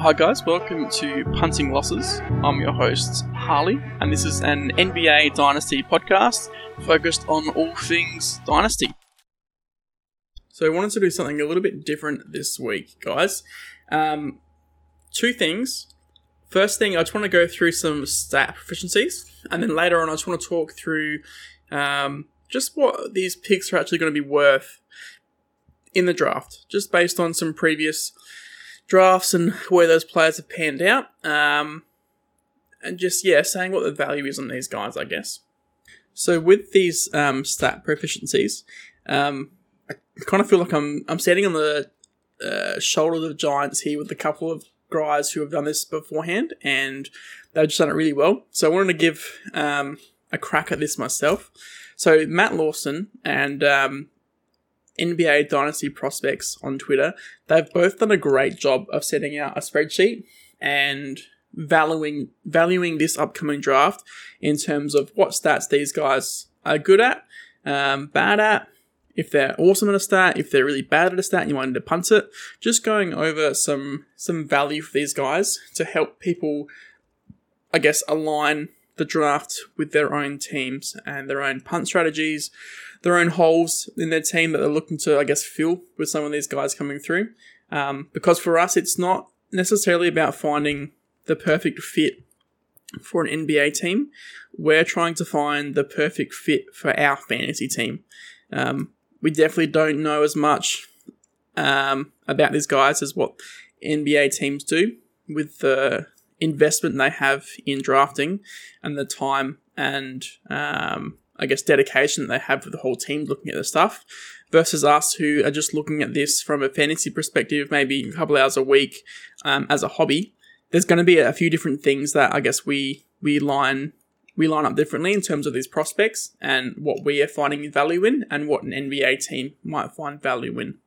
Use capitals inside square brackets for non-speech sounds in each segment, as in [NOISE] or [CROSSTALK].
Hi, guys, welcome to Punting Losses. I'm your host, Harley, and this is an NBA Dynasty podcast focused on all things Dynasty. So, I wanted to do something a little bit different this week, guys. Um, two things. First thing, I just want to go through some stat proficiencies, and then later on, I just want to talk through um, just what these picks are actually going to be worth in the draft, just based on some previous drafts and where those players have panned out. Um, and just, yeah, saying what the value is on these guys, I guess. So with these um, stat proficiencies, um, I kind of feel like I'm I'm standing on the uh, shoulder of the giants here with a couple of guys who have done this beforehand, and they've just done it really well. So I wanted to give um, a crack at this myself. So Matt Lawson and um, NBA Dynasty Prospects on Twitter, they've both done a great job of setting out a spreadsheet and valuing valuing this upcoming draft in terms of what stats these guys are good at, um, bad at, if they're awesome at a stat, if they're really bad at a stat, and you want to punt it. Just going over some some value for these guys to help people, I guess, align the draft with their own teams and their own punt strategies, their own holes in their team that they're looking to, I guess, fill with some of these guys coming through. Um, because for us, it's not necessarily about finding the perfect fit for an NBA team. We're trying to find the perfect fit for our fantasy team. Um, we definitely don't know as much um, about these guys as what NBA teams do with the investment they have in drafting and the time and um, I guess, dedication that they have with the whole team looking at the stuff versus us who are just looking at this from a fantasy perspective, maybe a couple hours a week um, as a hobby. There's going to be a few different things that I guess we we line we line up differently in terms of these prospects and what we are finding value in and what an NBA team might find value in.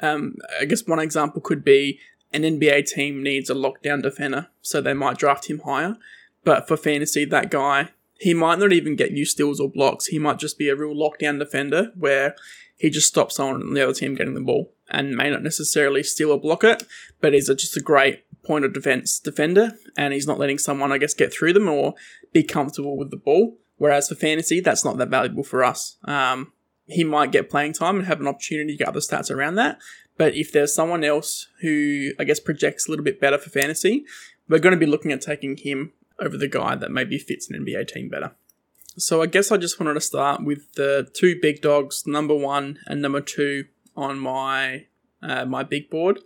Um, I guess one example could be an NBA team needs a lockdown defender, so they might draft him higher. But for fantasy, that guy he might not even get you steals or blocks. He might just be a real lockdown defender where he just stops someone on the other team getting the ball and may not necessarily steal or block it, but he's just a great point of defense defender and he's not letting someone, I guess, get through them or be comfortable with the ball. Whereas for fantasy, that's not that valuable for us. Um, he might get playing time and have an opportunity to get other stats around that. But if there's someone else who, I guess, projects a little bit better for fantasy, we're going to be looking at taking him over the guy that maybe fits an NBA team better. So I guess I just wanted to start with the two big dogs, number one and number two on my uh, my big board.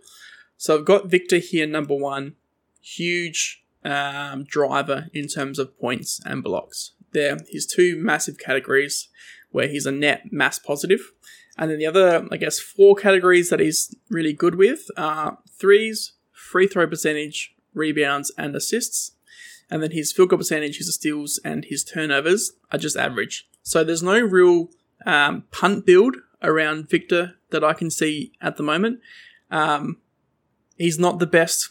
So I've got Victor here, number one, huge um, driver in terms of points and blocks. There, his two massive categories where he's a net mass positive, and then the other, I guess, four categories that he's really good with are threes, free throw percentage, rebounds, and assists and then his field goal percentage, his steals, and his turnovers are just average. So there's no real um, punt build around Victor that I can see at the moment. Um, he's not the best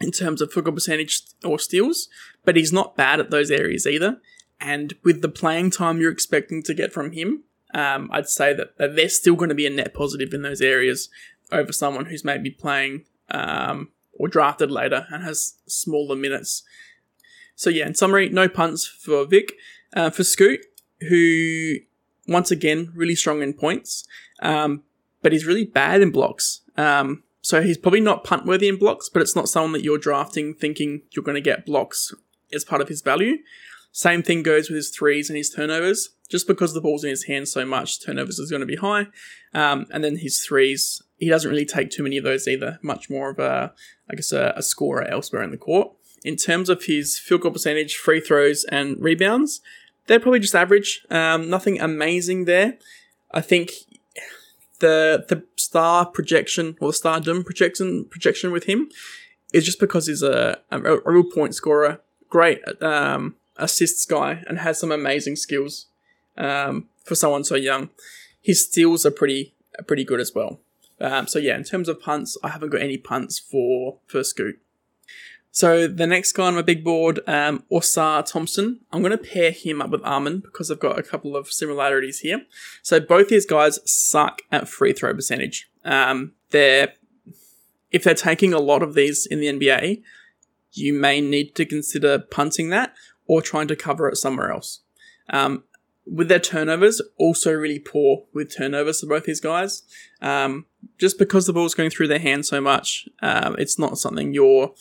in terms of field goal percentage or steals, but he's not bad at those areas either. And with the playing time you're expecting to get from him, um, I'd say that, that they're still going to be a net positive in those areas over someone who's maybe playing um, or drafted later and has smaller minutes. So yeah, in summary, no punts for Vic. Uh, for Scoot, who once again really strong in points, um, but he's really bad in blocks. Um, so he's probably not punt worthy in blocks, but it's not someone that you're drafting thinking you're going to get blocks as part of his value. Same thing goes with his threes and his turnovers. Just because the ball's in his hands so much, turnovers is going to be high. Um, and then his threes, he doesn't really take too many of those either. Much more of a, I guess, a, a scorer elsewhere in the court in terms of his field goal percentage, free throws, and rebounds, they're probably just average. Um, nothing amazing there. I think the the star projection or the stardom projection projection with him is just because he's a, a, a real point scorer, great um, assists guy, and has some amazing skills um, for someone so young. His steals are pretty are pretty good as well. Um, so yeah, in terms of punts, I haven't got any punts for for Scoot. So the next guy on my big board, um, Ausar Thompson, I'm going to pair him up with Amen because I've got a couple of similarities here. So both these guys suck at free throw percentage. Um, they're if they're taking a lot of these in the NBA, you may need to consider punting that or trying to cover it somewhere else. Um, with their turnovers, also really poor with turnovers for both these guys. Um, just because the ball's going through their hands so much, um, it's not something you're,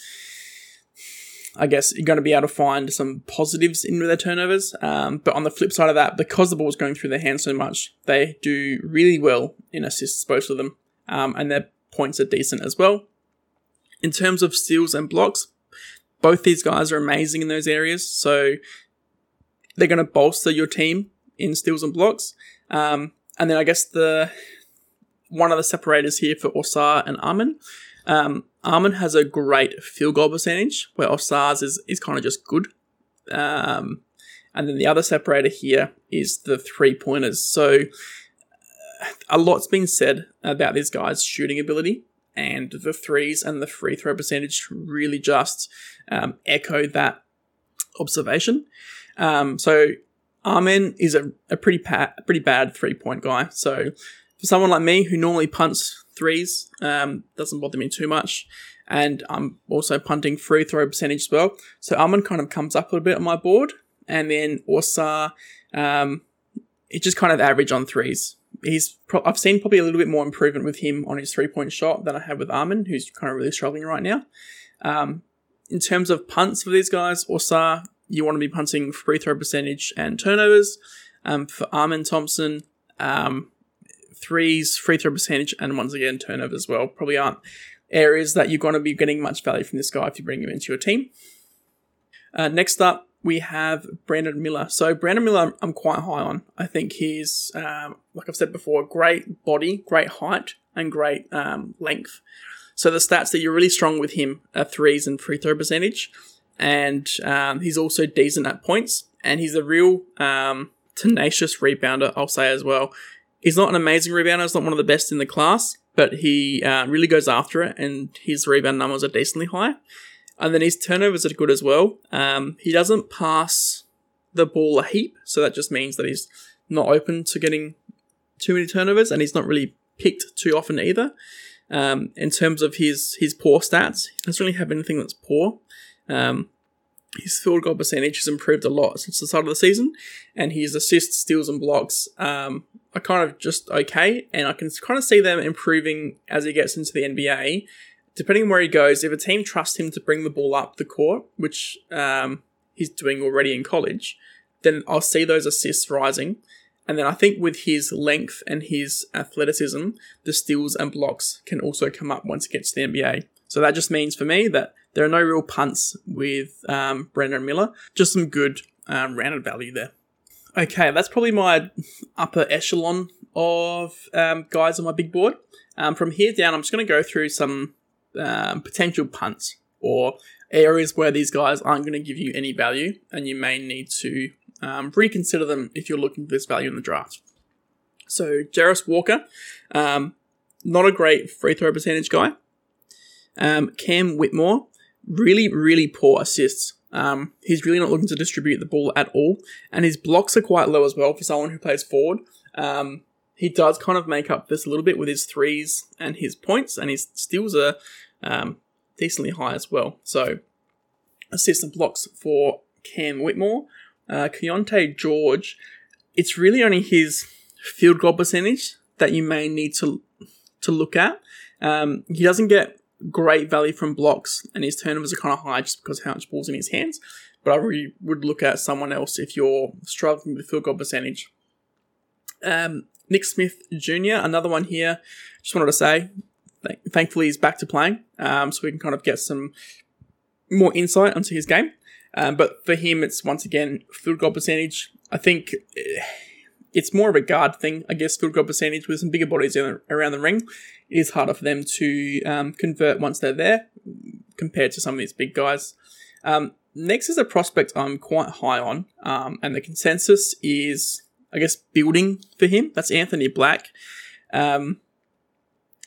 I guess, you're going to be able to find some positives in their turnovers. Um, but on the flip side of that, because the ball's going through their hands so much, they do really well in assists, both of them, um, and their points are decent as well. In terms of steals and blocks, both these guys are amazing in those areas. So they're going to bolster your team in steals and blocks. Um, and then I guess the one of the separators here for Ausar and Amen. Um, Amen has a great field goal percentage, where Ausar's is, is kind of just good. Um, and then the other separator here is the three pointers. So a lot's been said about this guy's shooting ability and the threes and the free throw percentage really just um, echo that observation. Um, so Amen is a, a pretty pa- pretty bad three point guy. So for someone like me who normally punts threes, um, doesn't bother me too much. And I'm also punting free throw percentage as well. So Amen kind of comes up a little bit on my board. And then Ausar, um, it just kind of average on threes he's pro- I've seen probably a little bit more improvement with him on his three point shot than I have with Amen, who's kind of really struggling right now. Um, in terms of punts for these guys, Ausar, you want to be punting free throw percentage and turnovers. Um, for Amen Thompson, um, threes, free throw percentage, and once again turnover as well probably aren't areas that you're going to be getting much value from this guy if you bring him into your team. Uh, next up, we have Brandon Miller. So Brandon Miller, I'm quite high on. I think he's, um, like I've said before, great body, great height, and great um, length. So the stats that you're really strong with him are threes and free throw percentage, and um, he's also decent at points, and he's a real um, tenacious rebounder. I'll say as well. He's not an amazing rebounder. He's not one of the best in the class, but he uh, really goes after it, and his rebound numbers are decently high. And then his turnovers are good as well. Um, he doesn't pass the ball a heap, so that just means that he's not open to getting too many turnovers, and he's not really picked too often either. Um, in terms of his his poor stats, he doesn't really have anything that's poor. Um, his field goal percentage has improved a lot since the start of the season, and his assists, steals, and blocks um, are kind of just okay. And I can kind of see them improving as he gets into the NBA depending on where he goes, if a team trusts him to bring the ball up the court, which um, he's doing already in college, then I'll see those assists rising. And then I think with his length and his athleticism, the steals and blocks can also come up once it gets to the NBA. So that just means for me that there are no real punts with um, Brandon Miller, just some good um, rounded value there. Okay, that's probably my upper echelon of um, guys on my big board. Um, from here down, I'm just going to go through some um, potential punts or areas where these guys aren't going to give you any value, and you may need to um, reconsider them if you're looking for this value in the draft. So, Jarace Walker, um, not a great free throw percentage guy. Um, Cam Whitmore, really, really poor assists. Um, he's really not looking to distribute the ball at all, and his blocks are quite low as well for someone who plays forward. Um, he does kind of make up this a little bit with his threes and his points, and his steals are um, decently high as well. So, assistant blocks for Cam Whitmore. Uh, Keyonte George, it's really only his field goal percentage that you may need to to look at. Um, he doesn't get great value from blocks, and his turnovers are kind of high just because how much ball's in his hands. But I really would look at someone else if you're struggling with field goal percentage. Um, Nick Smith Jr., another one here. Just wanted to say, th- thankfully, he's back to playing, um, so we can kind of get some more insight onto his game. Um, but for him, it's once again field goal percentage. I think eh, it's more of a guard thing, I guess. Field goal percentage with some bigger bodies around the ring, it is harder for them to um, convert once they're there compared to some of these big guys. Um, next is a prospect I'm quite high on, um, and the consensus is I guess, building for him. That's Anthony Black. Um,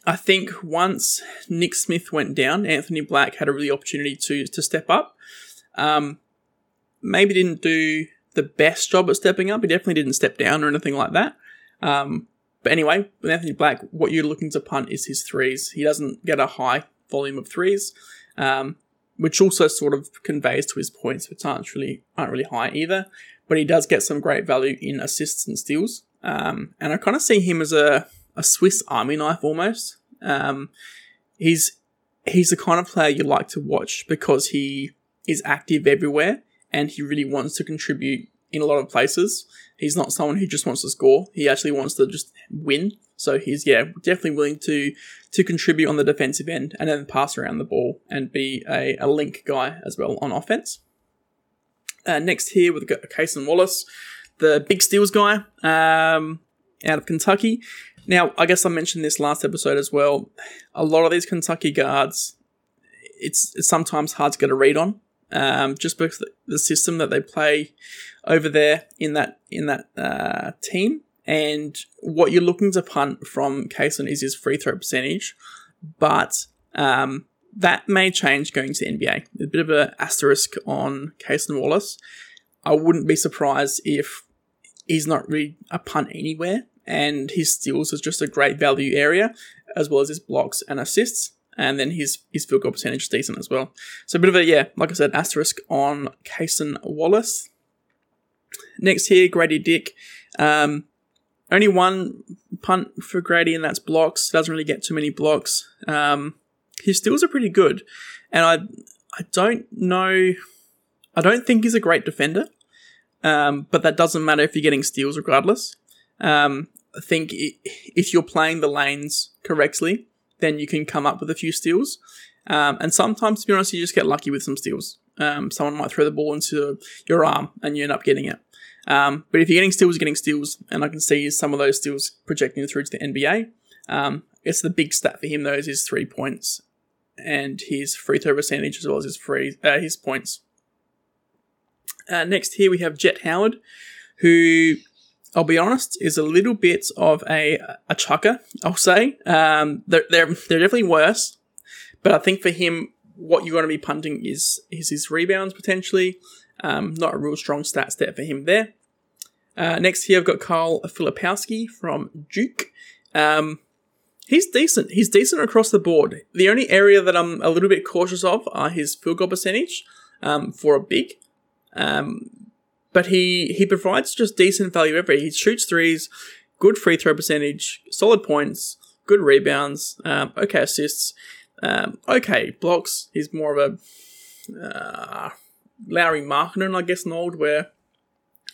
I think once Nick Smith went down, Anthony Black had a really opportunity to to step up. Um, maybe didn't do the best job at stepping up. He definitely didn't step down or anything like that. Um, but anyway, with Anthony Black, what you're looking to punt is his threes. He doesn't get a high volume of threes, um, which also sort of conveys to his points, which aren't really aren't really high either. But he does get some great value in assists and steals, um, and I kind of see him as a a Swiss Army knife almost. Um, he's he's the kind of player you like to watch because he is active everywhere and he really wants to contribute in a lot of places. He's not someone who just wants to score. He actually wants to just win. So he's yeah definitely willing to to contribute on the defensive end and then pass around the ball and be a, a link guy as well on offense. Uh, next here we've got Wallace, the big steals guy um, out of Kentucky. Now I guess I mentioned this last episode as well. A lot of these Kentucky guards, it's, it's sometimes hard to get a read on um, just because the system that they play over there in that in that uh, team and what you're looking to punt from Cason is his free throw percentage, but um, that may change going to NBA. A bit of an asterisk on Cason Wallace. I wouldn't be surprised if he's not really a punt anywhere, and his steals is just a great value area, as well as his blocks and assists and then his his field goal percentage is decent as well. So a bit of a yeah, like I said, asterisk on Cason Wallace. Next here, Grady Dick. Um, only one punt for Grady, and that's blocks. Doesn't really get too many blocks. Um, his steals are pretty good, and I I don't know. I don't think he's a great defender, um, but that doesn't matter if you're getting steals regardless. Um, I think if you're playing the lanes correctly, then you can come up with a few steals. Um, and sometimes, to be honest, you just get lucky with some steals. Um, someone might throw the ball into your arm and you end up getting it. Um, but if you're getting steals, you're getting steals, and I can see some of those steals projecting through to the NBA. Um, I guess the big stat for him though is his three points and his free throw percentage as well as his free uh, his points. Uh, next here we have Jet Howard, who I'll be honest, is a little bit of a a chucker. I'll say um, they're they're they're definitely worse, but I think for him, what you're going to be punting is is his rebounds potentially. Um, not a real strong stat set for him there. Uh, next here, I've got Kyle Filipowski from Duke. Um, he's decent. He's decent across the board. The only area that I'm a little bit cautious of are his field goal percentage um, for a big. Um, but he he provides just decent value every. He shoots threes, good free throw percentage, solid points, good rebounds, um, okay assists, um, okay blocks. He's more of a uh, Lauri Markkanen, I guess, in old where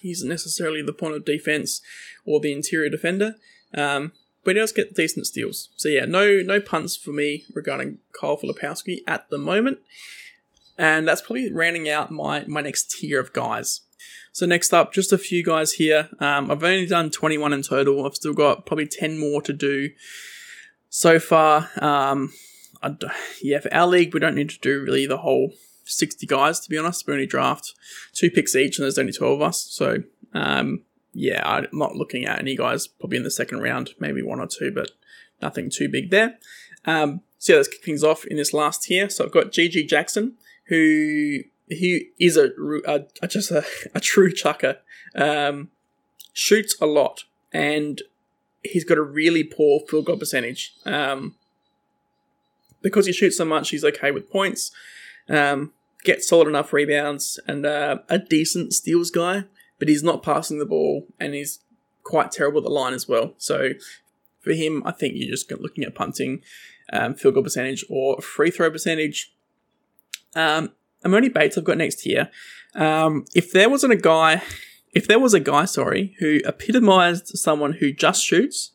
he isn't necessarily the point of defense or the interior defender. Um, but he does get decent steals. So yeah, no no punts for me regarding Kyle Filipowski at the moment. And that's probably rounding out my, my next tier of guys. So next up, just a few guys here. Um, I've only done 21 in total. I've still got probably 10 more to do so far. Um, yeah, for our league, we don't need to do really the whole 60 guys, to be honest. We only draft two picks each, and there's only 12 of us. So, um, yeah, I'm not looking at any guys probably in the second round, maybe one or two, but nothing too big there. Um, so yeah, let's kick things off in this last tier. So I've got GG Jackson, who he is a, a, a just a, a, true chucker. Um, shoots a lot, and he's got a really poor field goal percentage. Um, because he shoots so much, he's okay with points. Um, gets solid enough rebounds and uh, a decent steals guy, but he's not passing the ball, and he's quite terrible at the line as well. So for him, I think you're just looking at punting, um, field goal percentage, or free throw percentage. Um, Emoni Bates I've got next here. Um, if there wasn't a guy, if there was a guy, sorry, who epitomized someone who just shoots,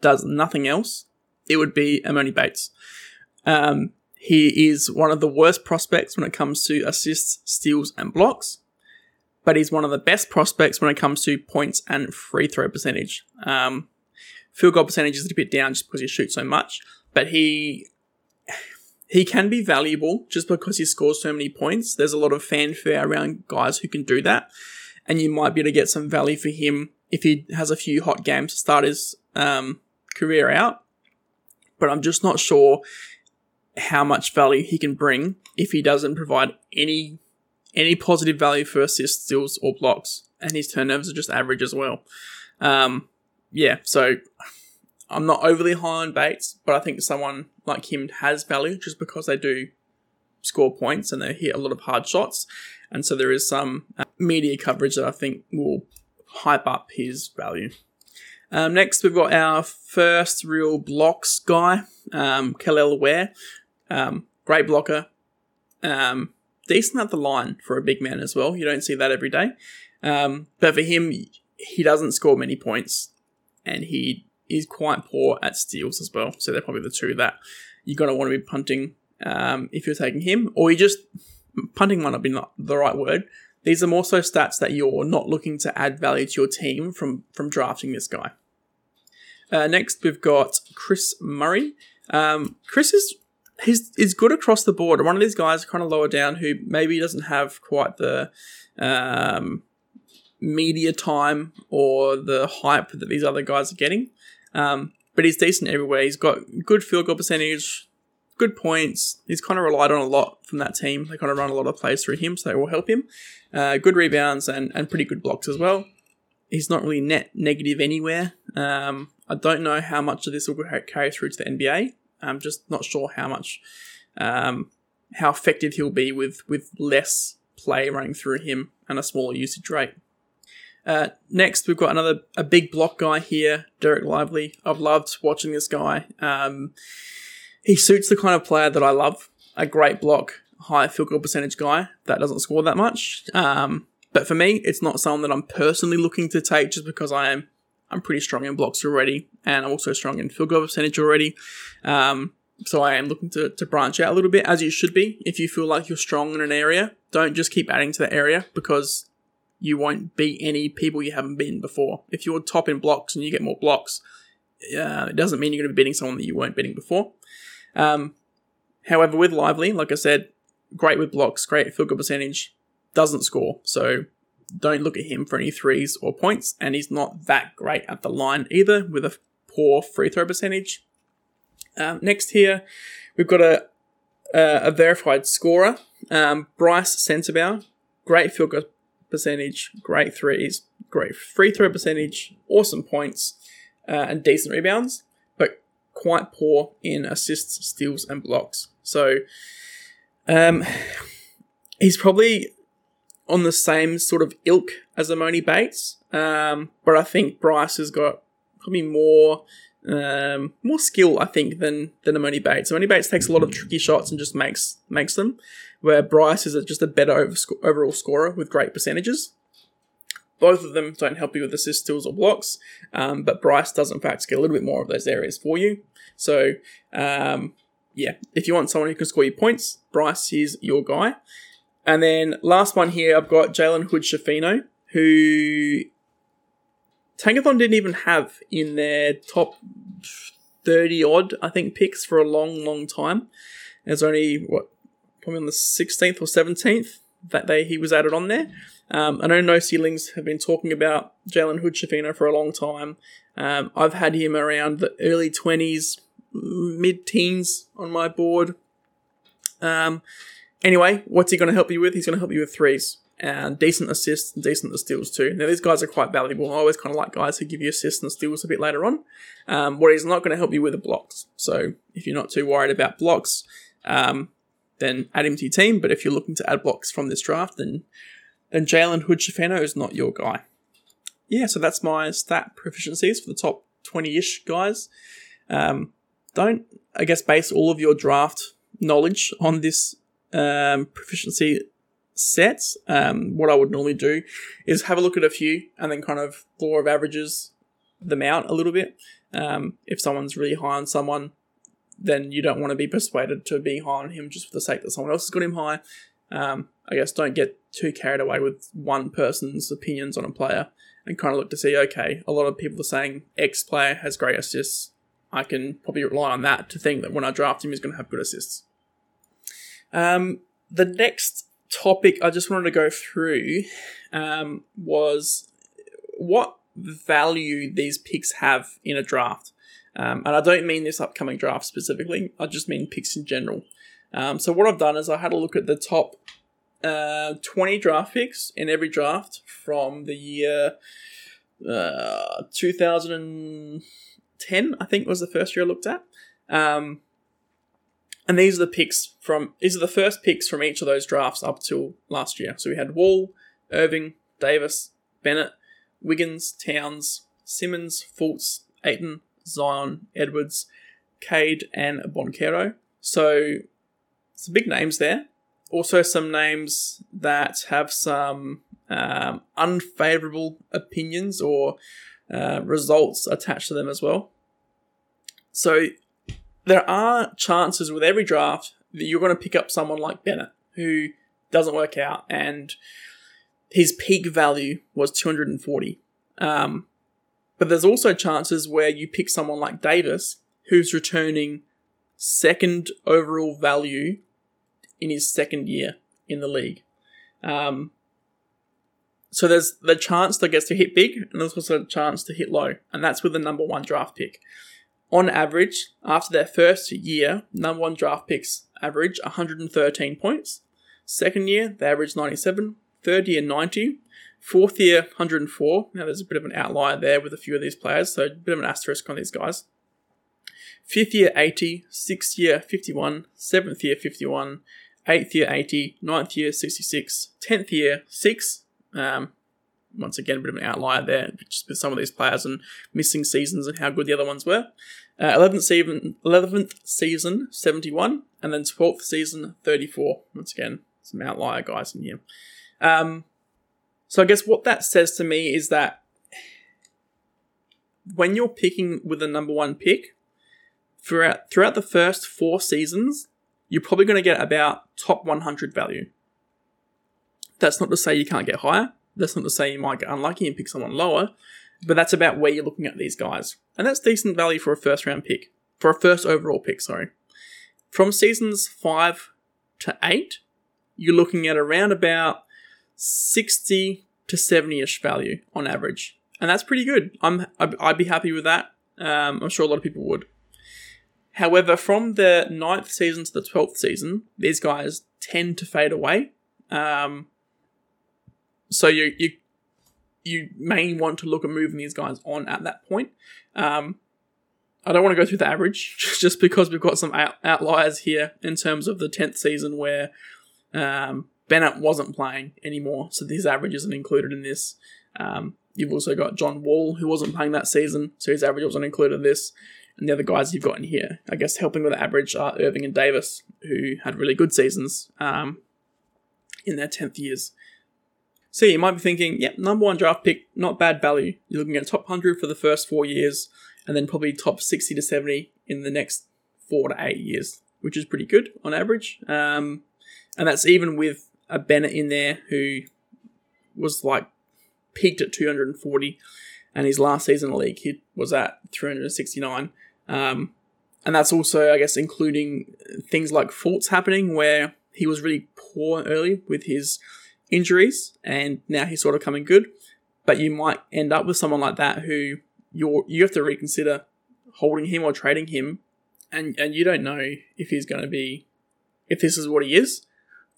does nothing else, it would be Emoni Bates. Um, he is one of the worst prospects when it comes to assists, steals, and blocks, but he's one of the best prospects when it comes to points and free throw percentage. Um, field goal percentage is a bit down just because he shoots so much, but he he can be valuable just because he scores so many points. There's a lot of fanfare around guys who can do that, and you might be able to get some value for him if he has a few hot games to start his um, career out. But I'm just not sure how much value he can bring if he doesn't provide any any positive value for assists, steals, or blocks, and his turnovers are just average as well. Um, yeah, so I'm not overly high on Bates, but I think someone like him has value just because they do score points and they hit a lot of hard shots. And so there is some uh, media coverage that I think will hype up his value. Um, next, we've got our first real blocks guy, um, Kel'el Ware. Um, great blocker. Um, decent at the line for a big man as well. You don't see that every day. Um, but for him, he doesn't score many points and he is quite poor at steals as well. So they're probably the two that you're to want to be punting um, if you're taking him, or you just punting might not be not the right word. These are more so stats that you're not looking to add value to your team from from drafting this guy. Uh, next, we've got Kris Murray. Um, Kris is he's is good across the board. One of these guys, kind of lower down, who maybe doesn't have quite the um, media time or the hype that these other guys are getting. Um, but he's decent everywhere. He's got good field goal percentage, good points. He's kind of relied on a lot from that team. They kind of run a lot of plays through him, so they will help him. Uh, good rebounds and, and pretty good blocks as well. He's not really net negative anywhere. Um, I don't know how much of this will carry through to the NBA. I'm just not sure how much, um, how effective he'll be with with less play running through him and a smaller usage rate. Uh, next, we've got another a big block guy here, Dereck Lively. I've loved watching this guy. Um, he suits the kind of player that I love. A great block, high field goal percentage guy that doesn't score that much. Um, but for me, it's not someone that I'm personally looking to take just because I am I'm pretty strong in blocks already, and I'm also strong in field goal percentage already. Um, so I am looking to, to branch out a little bit, as you should be. If you feel like you're strong in an area, don't just keep adding to that area because you won't beat any people you haven't beaten before. If you're top in blocks and you get more blocks, uh, it doesn't mean you're going to be beating someone that you weren't beating before. Um, however, with Lively, like I said, great with blocks, great field goal percentage, doesn't score. So don't look at him for any threes or points, and he's not that great at the line either, with a poor free throw percentage. Um, next here, we've got a a, a verified scorer, um, Brice Sensabaugh. Great field goal percentage, great threes, great free throw percentage, awesome points, uh, and decent rebounds, but quite poor in assists, steals, and blocks. So, um, he's probably on the same sort of ilk as Emoni Bates, um, but I think Brice has got probably more um, more skill, I think, than than Emoni Bates. Emoni Bates takes a lot of tricky shots and just makes makes them, where Brice is just a better overall scorer with great percentages. Both of them don't help you with assists, steals, or blocks, um, but Brice does in fact get a little bit more of those areas for you. So, um, yeah, if you want someone who can score you points, Brice is your guy. And then last one here, I've got Jalen Hood Schifino, who Tankathon didn't even have in their top 30 odd, I think, picks for a long, long time. There's only, what, probably on the 16th or 17th that day he was added on there. Um, I know No Ceilings have been talking about Jalen Hood Schifino for a long time. Um, I've had him around the early 20s, mid teens on my board. Um, Anyway, what's he going to help you with? He's going to help you with threes and decent assists and decent steals too. Now these guys are quite valuable. I always kind of like guys who give you assists and steals a bit later on. Um, what he's not going to help you with are blocks. So if you're not too worried about blocks, um, then add him to your team. But if you're looking to add blocks from this draft, then then Jalen Hood Schifino is not your guy. Yeah, so that's my stat proficiencies for the top 20-ish guys. Um, don't, I guess, base all of your draft knowledge on this um, proficiency sets, um, what I would normally do is have a look at a few and then kind of law of averages them out a little bit. Um, if someone's really high on someone, then you don't want to be persuaded to be high on him just for the sake that someone else has got him high. Um, I guess don't get too carried away with one person's opinions on a player and kind of look to see, okay, a lot of people are saying X player has great assists. I can probably rely on that to think that when I draft him, he's going to have good assists. Um, the next topic I just wanted to go through um, was what value these picks have in a draft. Um, and I don't mean this upcoming draft specifically, I just mean picks in general. Um, so, what I've done is I had a look at the top uh, 20 draft picks in every draft from the year uh, 2010 I think was the first year I looked at. Um, and these are the picks from, these are the first picks from each of those drafts up till last year. So we had Wall, Irving, Davis, Bennett, Wiggins, Towns, Simmons, Fultz, Ayton, Zion, Edwards, Cade, and Banchero. So some big names there. Also, some names that have some um, unfavorable opinions or uh, results attached to them as well. So there are chances with every draft that you're going to pick up someone like Bennett who doesn't work out and his peak value was 240. Um, but there's also chances where you pick someone like Davis who's returning second overall value in his second year in the league. Um, so there's the chance that gets to hit big, and there's also a chance to hit low, and that's with the number one draft pick. On average, after their first year, number one draft picks average 113 points. Second year, they average 97. Third year, 90. Fourth year, 104. Now, there's a bit of an outlier there with a few of these players, so a bit of an asterisk on these guys. Fifth year, 80. Sixth year, 51. Seventh year, 51. Eighth year, 80. Ninth year, 66. Tenth year, 6. Um, once again, a bit of an outlier there, just with some of these players and missing seasons and how good the other ones were. Uh, 11th season, 11th season, 71, and then 12th season, 34. Once again, some outlier guys in here. Um, so I guess what that says to me is that when you're picking with a number one pick, throughout throughout the first four seasons, you're probably going to get about top 100 value. That's not to say you can't get higher. That's not to say you might get unlucky and pick someone lower, but that's about where you're looking at these guys. And that's decent value for a first round pick, for a first overall pick, sorry. From seasons 5 to 8, you're looking at around about 60 to 70 ish value on average. And that's pretty good. I'm, I'd be happy with that. Um, I'm sure a lot of people would. However, from the ninth season to the 12th season, these guys tend to fade away. Um, so you you you may want to look at moving these guys on at that point. Um, I don't want to go through the average [LAUGHS] just because we've got some out- outliers here in terms of the tenth season where um, Bennett wasn't playing anymore, so his average isn't included in this. Um, you've also got John Wall who wasn't playing that season, so his average wasn't included in this. And the other guys you've got in here, I guess, helping with the average are Irving and Davis, who had really good seasons um, in their tenth years. So you might be thinking, yep, number one draft pick, not bad value. You're looking at top 100 for the first four years, and then probably top 60 to 70 in the next four to eight years, which is pretty good on average. Um, and that's even with a Bennett in there who was like peaked at 240, and his last season in the league he was at 369. Um, and that's also, I guess, including things like Fultz happening where he was really poor early with his injuries, and now he's sort of coming good. But you might end up with someone like that who you you have to reconsider holding him or trading him, and and you don't know if he's going to be if this is what he is,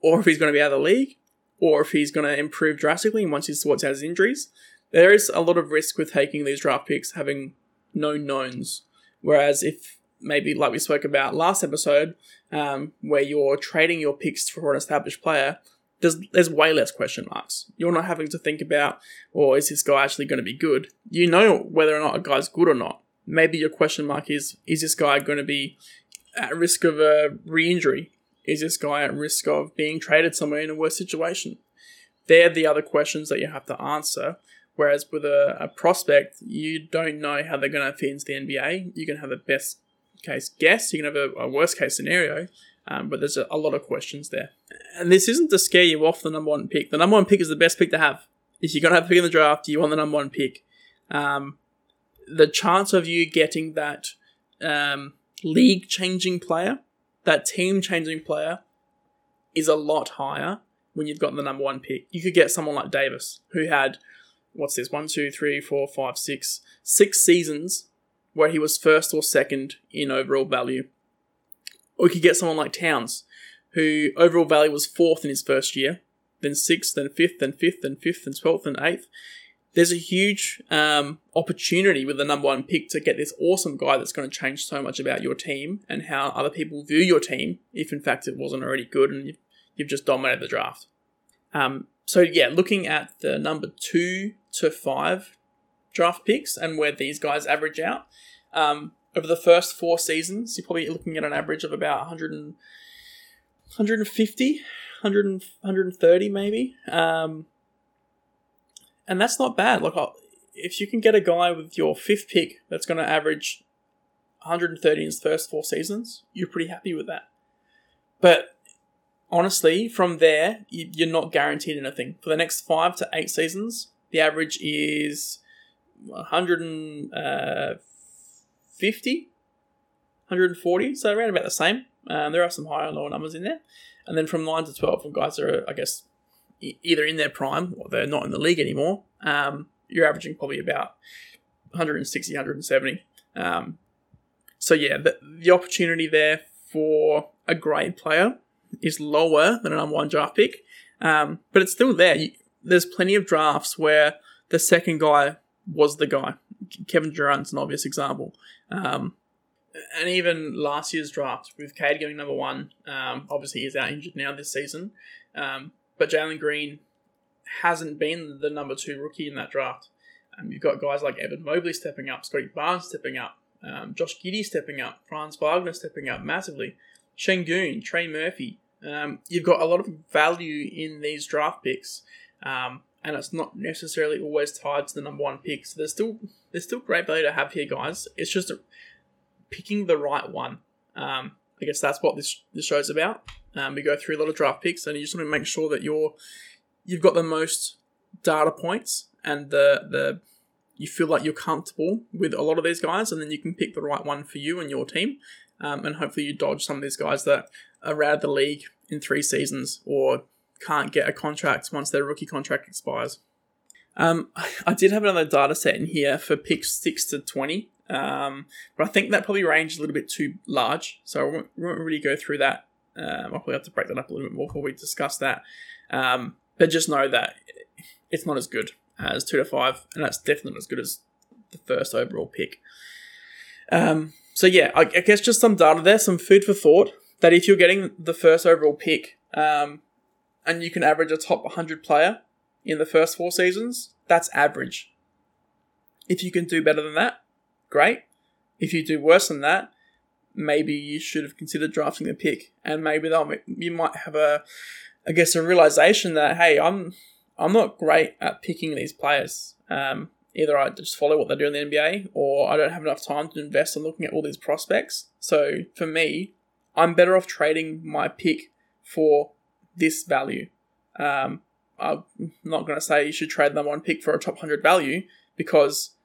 or if he's going to be out of the league, or if he's going to improve drastically once he sorts out his injuries. There is a lot of risk with taking these draft picks having no knowns. Whereas if maybe like we spoke about last episode, um, where you're trading your picks for an established player, there's there's way less question marks. You're not having to think about, or oh, is this guy actually going to be good? You know whether or not a guy's good or not. Maybe your question mark is, is this guy going to be at risk of a re-injury? Is this guy at risk of being traded somewhere in a worse situation? They're the other questions that you have to answer. Whereas with a, a prospect, you don't know how they're going to fit into the NBA. You can have a best case guess, you can have a, a worst case scenario, um, but there's a, a, lot of questions there. And this isn't to scare you off the number one pick. The number one pick is the best pick to have. If you're going to have a pick in the draft, you want the number one pick. Um, the chance of you getting that um, league changing player, that team changing player, is a lot higher when you've got the number one pick. You could get someone like Davis, who had, what's this, one, two, three, four, five, six, six seasons where he was first or second in overall value or we could get someone like Towns, who overall value was fourth in his first year, then sixth, then fifth, then fifth, then fifth, then twelfth, and eighth. There's a huge um, opportunity with the number one pick to get this awesome guy that's going to change so much about your team and how other people view your team, if in fact it wasn't already good and you've, just dominated the draft. Um, so, yeah, looking at the number two to five draft picks and where these guys average out, um, over the first four seasons, you're probably looking at an average of about 100 and, 150, 100 130 maybe. Um, and that's not bad. Like, if you can get a guy with your fifth pick that's going to average 130 in his first four seasons, you're pretty happy with that. But honestly, from there, you're not guaranteed anything. For the next five to eight seasons, the average is 150, 140, so around about the same. Um, there are some higher and lower numbers in there. And then from 9 to 12, when guys are, I guess, either in their prime or they're not in the league anymore, um, you're averaging probably about 160, 170. Um, so yeah, the, the opportunity there for a great player is lower than a number one draft pick, um, but it's still there. You, there's plenty of drafts where the second guy was the guy. Kevin Durant's an obvious example. Um, and even last year's draft with Cade going number one, um, obviously he's out injured now this season. Um, but Jalen Green hasn't been the number two rookie in that draft. Um, you've got guys like Evan Mobley stepping up, Scottie Barnes stepping up, um, Josh Giddey stepping up, Franz Wagner stepping up massively, Sengun, Trey Murphy. Um, you've got a lot of value in these draft picks, um, and it's not necessarily always tied to the number one pick. So there's still there's still great value to have here, guys. It's just picking the right one. Um, I guess that's what this this show's about. Um, we go through a lot of draft picks, and you just want to make sure that you're you've got the most data points and the the you feel like you're comfortable with a lot of these guys, and then you can pick the right one for you and your team, um, and hopefully you dodge some of these guys that are out of the league in three seasons or can't get a contract once their rookie contract expires. Um, [LAUGHS] I did have another data set in here for picks six to twenty, um, but I think that probably range is a little bit too large, so I won't, won't really go through that um, I'll probably have to break that up a little bit more before we discuss that. Um, but just know that it's not as good as two to five, and that's definitely not as good as the first overall pick. Um, so yeah, I, I, guess just some data there, some food for thought. That if you're getting the first overall pick, um, and you can average a top 100 player in the first four seasons, that's average. If you can do better than that, great. If you do worse than that, maybe you should have considered drafting the pick, and maybe they'll you might have a, I guess, a realization that hey, I'm I'm not great at picking these players. Um, either I just follow what they do in the NBA, or I don't have enough time to invest in looking at all these prospects. So for me, I'm better off trading my pick for this value. Um, I'm not going to say you should trade them one pick for a top 100 value because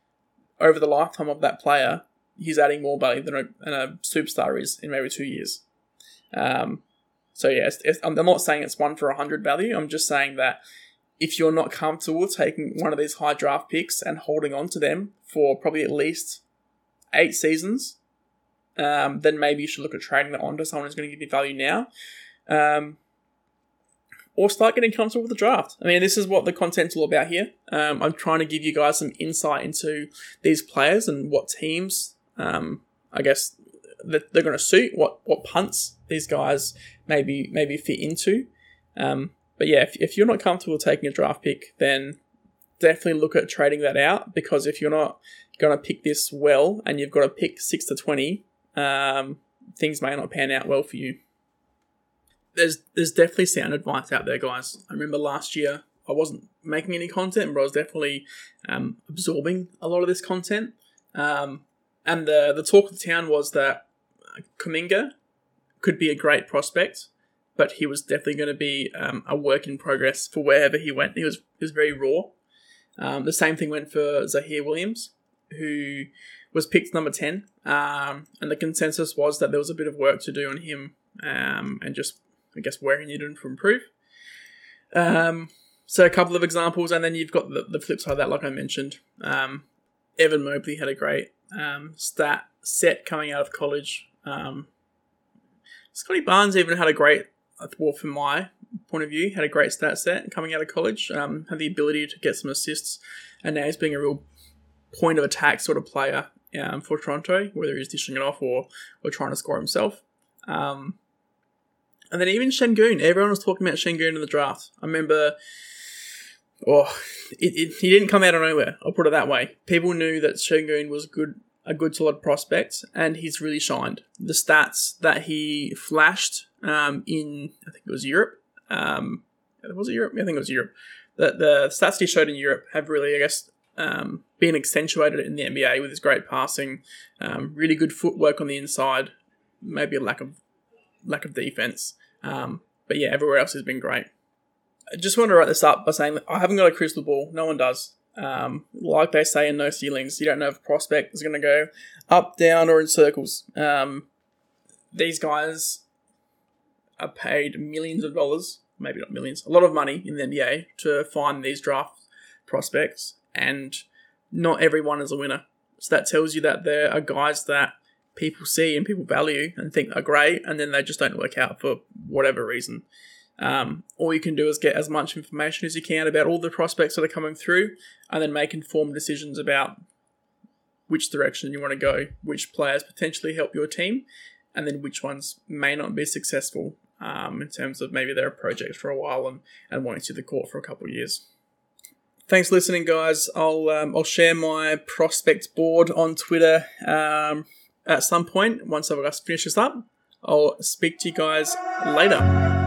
over the lifetime of that player, he's adding more value than a, than a superstar is in maybe two years. Um, so yeah, it's, it's, I'm not saying it's one for a hundred value. I'm just saying that if you're not comfortable taking one of these high draft picks and holding on to them for probably at least eight seasons, um, then maybe you should look at trading that on to someone who's going to give you value now. Um, or start getting comfortable with the draft. I mean, this is what the content's all about here. Um, I'm trying to give you guys some insight into these players and what teams um, I guess that they're going to suit what what punts these guys maybe maybe fit into. Um, but yeah, if, if you're not comfortable taking a draft pick, then definitely look at trading that out because if you're not going to pick this well and you've got to pick six to twenty, um, things may not pan out well for you. There's there's definitely sound advice out there, guys. I remember last year I wasn't making any content, but I was definitely um, absorbing a lot of this content. Um, and the the talk of the town was that Kuminga could be a great prospect, but he was definitely going to be um, a work in progress for wherever he went. He was he was very raw. Um, the same thing went for Ziaire Williams, who was picked number ten, um, and the consensus was that there was a bit of work to do on him, um, and just I guess where he needed to improve. Um, so a couple of examples, and then you've got the, the flip side of that, like I mentioned. Um, Evan Mobley had a great um, stat set coming out of college. Um, Scottie Barnes even had a great well, from my point of view, had a great stat set coming out of college. Um, had the ability to get some assists, and now he's being a real point of attack sort of player um, for Toronto, whether he's dishing it off or or trying to score himself. Um, and then even Sengun, everyone was talking about Sengun in the draft. I remember, oh, it, it, he didn't come out of nowhere. I'll put it that way. People knew that Sengun was good, a good solid prospect, and he's really shined. The stats that he flashed um, in, I think it was Europe. Um, was it Europe? I think it was Europe. The, the stats he showed in Europe have really, I guess, um, been accentuated in the NBA with his great passing, um, really good footwork on the inside, maybe a lack of lack of defense. Um, but yeah, everywhere else has been great. I just want to write this up by saying I haven't got a crystal ball. No one does. Um, like they say in No Ceilings, you don't know if a prospect is going to go up, down, or in circles. Um, these guys are paid millions of dollars, maybe not millions, a lot of money in the NBA to find these draft prospects, and not everyone is a winner. So that tells you that there are guys that people see and people value and think are great, and then they just don't work out for whatever reason. Um, all you can do is get as much information as you can about all the prospects that are coming through, and then make informed decisions about which direction you want to go, which players potentially help your team, and then which ones may not be successful um, in terms of maybe they're a project for a while and, and won't see the court for a couple of years. Thanks for listening, guys. I'll um, I'll share my prospects board on Twitter um, at some point once I've finished this up. I'll speak to you guys later.